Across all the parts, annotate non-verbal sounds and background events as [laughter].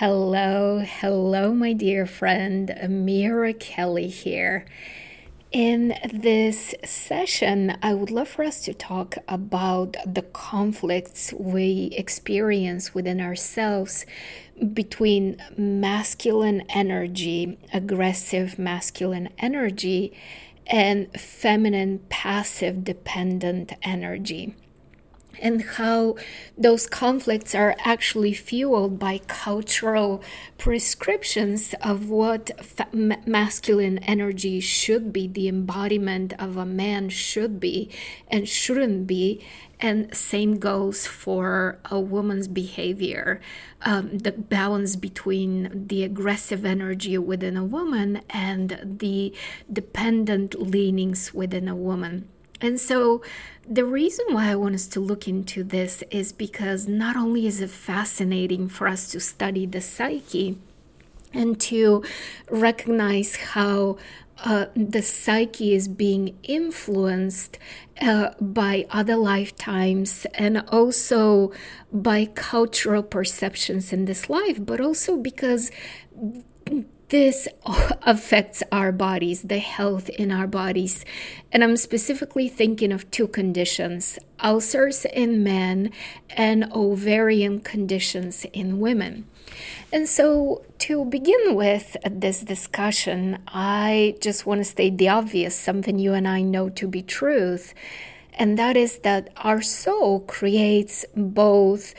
Hello, hello, my dear friend. Amira Kelley here. In this session, I would love for us to talk about the conflicts we experience within ourselves between masculine energy, aggressive masculine energy, and feminine passive dependent energy and how those conflicts are actually fueled by cultural prescriptions of what fa- masculine energy should be, the embodiment of a man should be and shouldn't be. And same goes for a woman's behavior, um, the balance between the aggressive energy within a woman and the dependent leanings within a woman. And so, the reason why I want us to look into this is because not only is it fascinating for us to study the psyche and to recognize how uh, the psyche is being influenced uh, by other lifetimes and also by cultural perceptions in this life, but also because this [laughs] affects our bodies, the health in our bodies. And I'm specifically thinking of two conditions ulcers in men and ovarian conditions in women. And so, to begin with this discussion, I just want to state the obvious, something you and I know to be truth, and that is that our soul creates both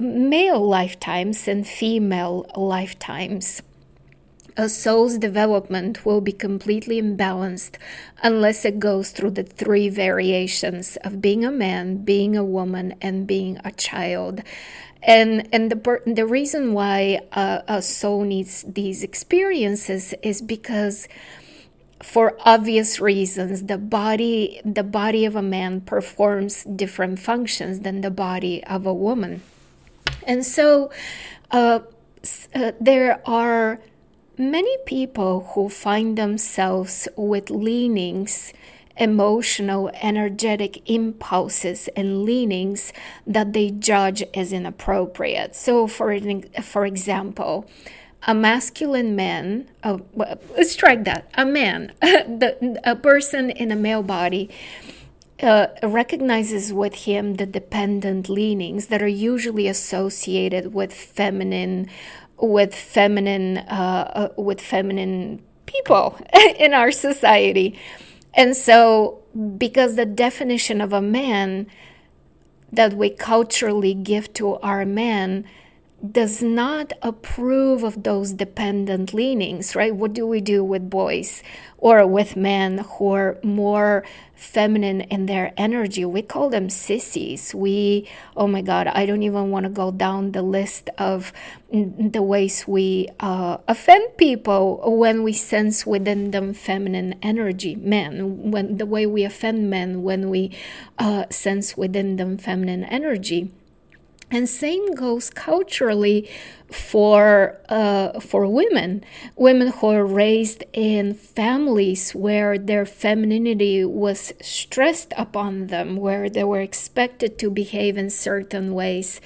male lifetimes and female lifetimes. A soul's development will be completely imbalanced unless it goes through the three variations of being a man, being a woman, and being a child. And and the the reason why a soul needs these experiences is because for obvious reasons the body the body of a man performs different functions than the body of a woman. And so uh, uh, there are many people who find themselves with leanings emotional energetic impulses and leanings that they judge as inappropriate. So for for example a masculine man, uh, let's strike that, a man, [laughs] the, a person in a male body, uh, recognizes with him the dependent leanings that are usually associated with feminine, with feminine, uh, uh with feminine people [laughs] in our society, and so because the definition of a man that we culturally give to our men does not approve of those dependent leanings, right? What do we do with boys or with men who are more feminine in their energy? We call them sissies. We, oh my God, I don't even want to go down the list of the ways we uh, offend people when we sense within them feminine energy. Men, when the way we offend men when we uh, sense within them feminine energy. And same goes culturally for uh, for women, women who are raised in families where their femininity was stressed upon them, where they were expected to behave in certain ways,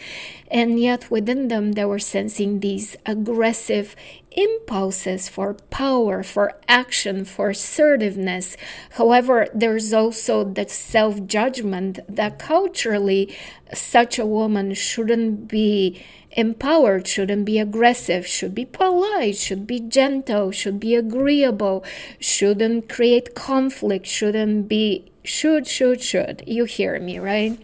and yet within them they were sensing these aggressive impulses for power, for action, for assertiveness. However, there's also the self judgment that culturally such a woman shouldn't be empowered, shouldn't be aggressive, should be polite, should be gentle, should be agreeable, shouldn't create conflict, shouldn't be, should, should, should. You hear me, right?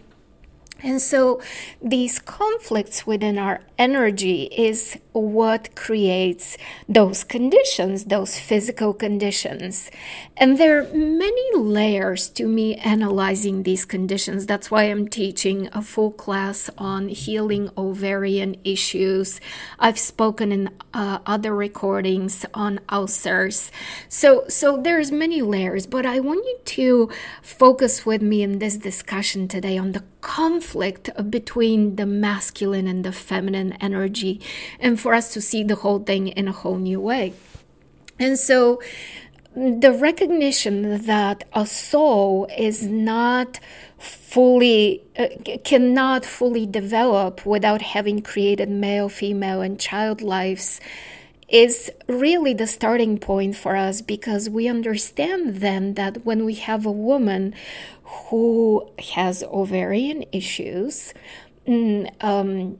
And so these conflicts within our energy is what creates those conditions, those physical conditions. And there are many layers to me analyzing these conditions. That's why I'm teaching a full class on healing ovarian issues. I've spoken in uh, other recordings on ulcers. So, so there's many layers, but I want you to focus with me in this discussion today on the conflict between the masculine and the feminine energy, and for us to see the whole thing in a whole new way. And so, the recognition that a soul is not fully uh, cannot fully develop without having created male female and child lives is really the starting point for us because we understand then that when we have a woman who has ovarian issues mm, um,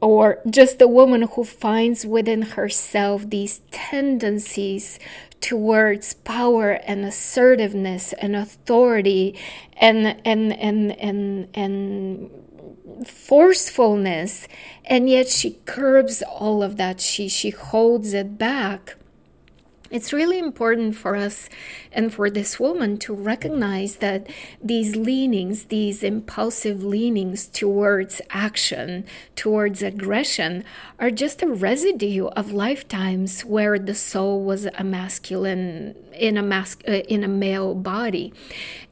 or just a woman who finds within herself these tendencies towards power and assertiveness and authority and and and and and forcefulness. And yet she curbs all of that. She she holds it back it's really important for us and for this woman to recognize that these leanings, these impulsive leanings towards action, towards aggression, are just a residue of lifetimes where the soul was a masculine in a mas- uh, in a male body.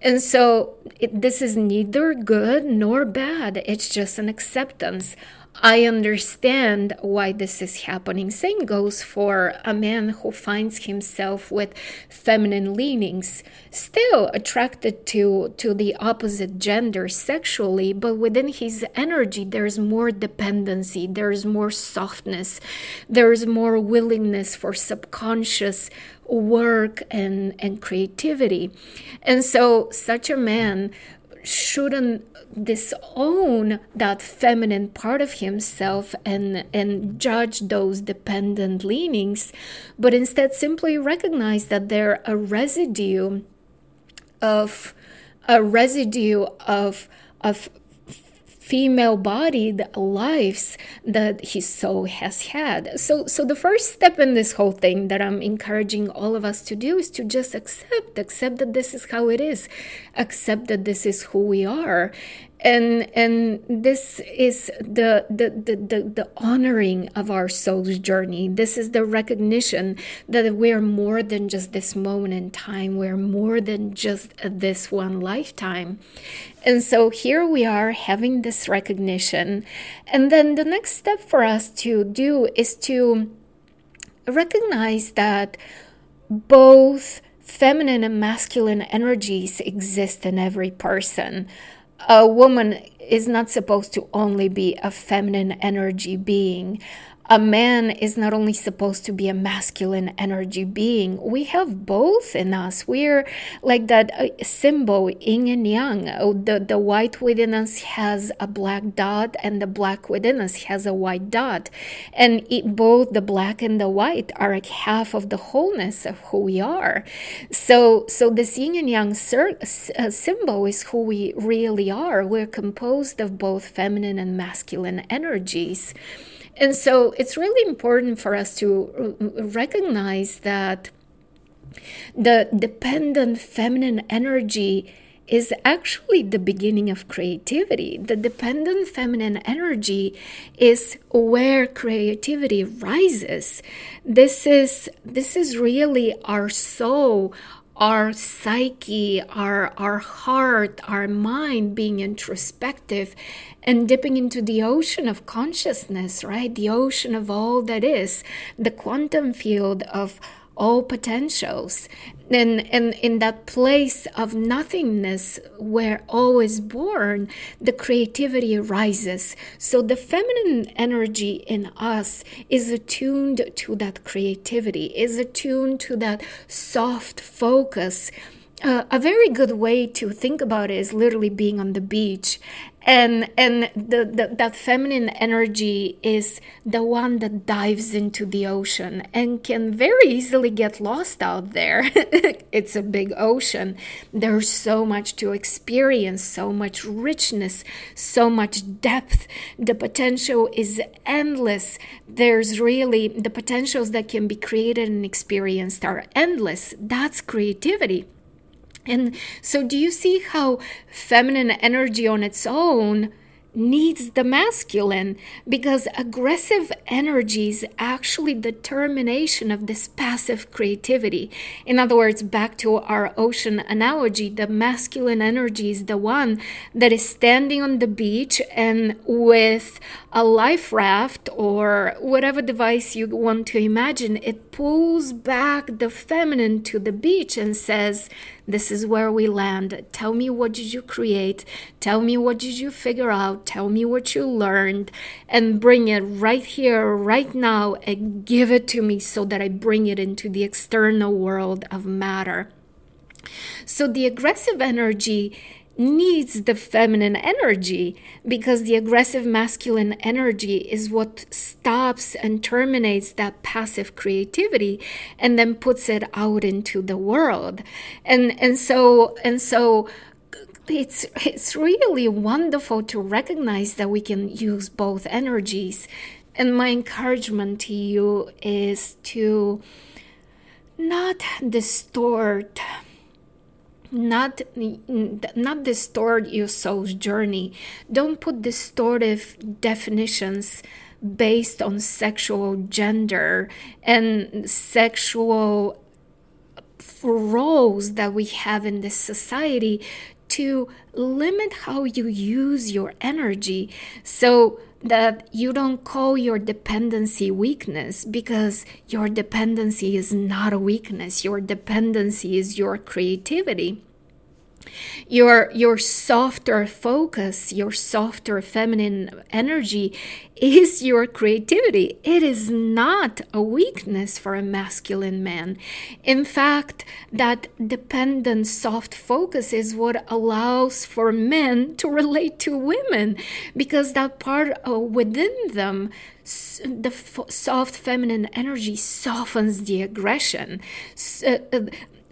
And so it, this is neither good nor bad. It's just an acceptance I understand why this is happening. Same goes for a man who finds himself with feminine leanings, still attracted to, to the opposite gender sexually, but within his energy, there's more dependency, there's more softness, there's more willingness for subconscious work and, and creativity. And so, such a man shouldn't disown that feminine part of himself and and judge those dependent leanings but instead simply recognize that they're a residue of a residue of of female bodied lives that his soul has had. So so the first step in this whole thing that I'm encouraging all of us to do is to just accept accept that this is how it is. Accept that this is who we are and and this is the, the the, the the honoring of our soul's journey. This is the recognition that we're more than just this moment in time. We're more than just this one lifetime. And so here we are having this recognition. And then the next step for us to do is to recognize that both feminine and masculine energies exist in every person a woman is not supposed to only be a feminine energy being a man is not only supposed to be a masculine energy being, we have both in us. We're like that uh, symbol, yin and yang. Oh, the, the white within us has a black dot, and the black within us has a white dot. And it, both the black and the white are like half of the wholeness of who we are. So, so this yin and yang uh, symbol is who we really are. We're composed of both feminine and masculine energies. And so it's really important for us to recognize that the dependent feminine energy is actually the beginning of creativity. The dependent feminine energy is where creativity rises. This is this is really our soul, our psyche, our, our heart, our mind being introspective and dipping into the ocean of consciousness, right? The ocean of all that is, the quantum field of all potentials. And, and in that place of nothingness where all is born the creativity arises so the feminine energy in us is attuned to that creativity is attuned to that soft focus uh, a very good way to think about it is literally being on the beach. And and the, the, that feminine energy is the one that dives into the ocean and can very easily get lost out there. [laughs] It's a big ocean. There's so much to experience so much richness so much depth. The potential is endless. There's really the potentials that can be created and experienced are endless. That's creativity and so, do you see how feminine energy on its own needs the masculine because aggressive energy is actually the termination of this passive creativity. In other words, back to our ocean analogy, the masculine energy is the one that is standing on the beach and with a life raft or whatever device you want to imagine, it pulls back the feminine to the beach and says, this is where we land. Tell me what did you create? Tell me what did you figure out? Tell me what you learned and bring it right here, right now, and give it to me so that I bring it into the external world of matter. So the aggressive energy needs the feminine energy because the aggressive masculine energy is what stops and terminates that passive creativity and then puts it out into the world. And and so and so it's it's really wonderful to recognize that we can use both energies. And my encouragement to you is to not distort not not distort your soul's journey. Don't put distortive definitions based on sexual gender and sexual roles that we have in this society to limit how you use your energy so that you don't call your dependency weakness because your dependency is not a weakness. Your dependency is your creativity your your softer focus your softer feminine energy is your creativity. It is not a weakness for a masculine man. In fact that dependent soft focus is what allows for men to relate to women because that part uh, within them the soft feminine energy softens the aggression. Uh,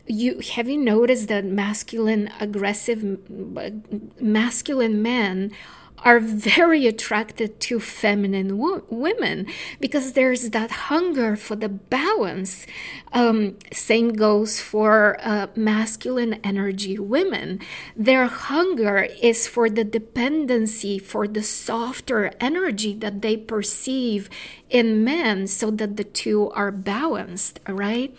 you have you noticed that masculine aggressive masculine men are very attracted to feminine wo- women because there's that hunger for the balance. Um, same goes for uh, masculine energy women. Their hunger is for the dependency, for the softer energy that they perceive in men so that the two are balanced, right?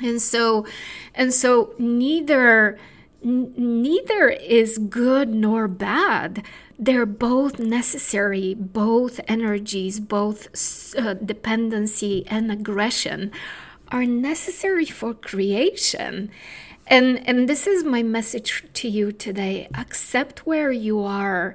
And so and so neither n- neither is good nor bad. They're both necessary both energies both uh, dependency and aggression are necessary for creation. And and this is my message to you today. Accept where you are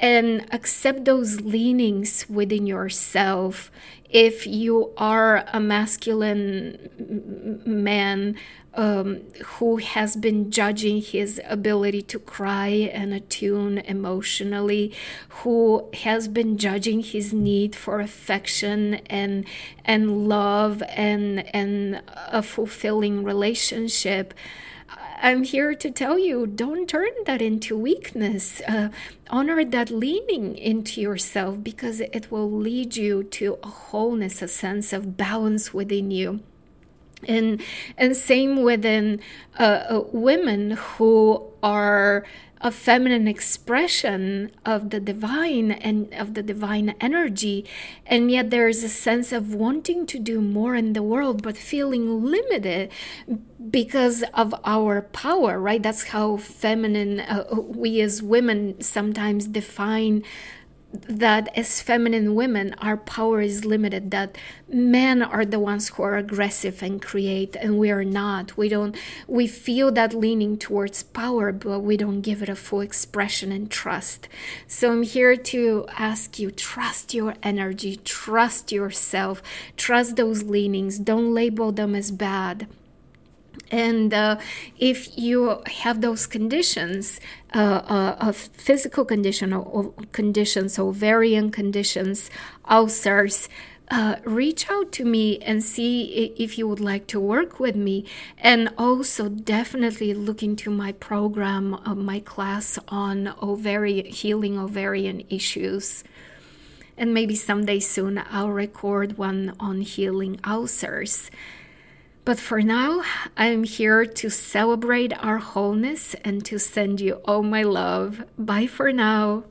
and accept those leanings within yourself if you are a masculine man um, who has been judging his ability to cry and attune emotionally, who has been judging his need for affection and and love and and a fulfilling relationship. I'm here to tell you don't turn that into weakness. Uh, honor that leaning into yourself because it will lead you to a wholeness, a sense of balance within you and and same within uh, uh, women who are a feminine expression of the divine and of the divine energy and yet there is a sense of wanting to do more in the world but feeling limited because of our power right? That's how feminine uh, we as women sometimes define that as feminine women, our power is limited, that men are the ones who are aggressive and create, and we are not. We don't, we feel that leaning towards power, but we don't give it a full expression and trust. So I'm here to ask you trust your energy, trust yourself, trust those leanings, don't label them as bad and uh, if you have those conditions, uh, uh, of physical condition or, or conditions, ovarian conditions, ulcers, uh, reach out to me and see if you would like to work with me. And also, definitely look into my program, uh, my class on ovarian healing ovarian issues. And maybe someday soon I'll record one on healing ulcers. But for now, I'm here to celebrate our wholeness and to send you all my love. Bye for now.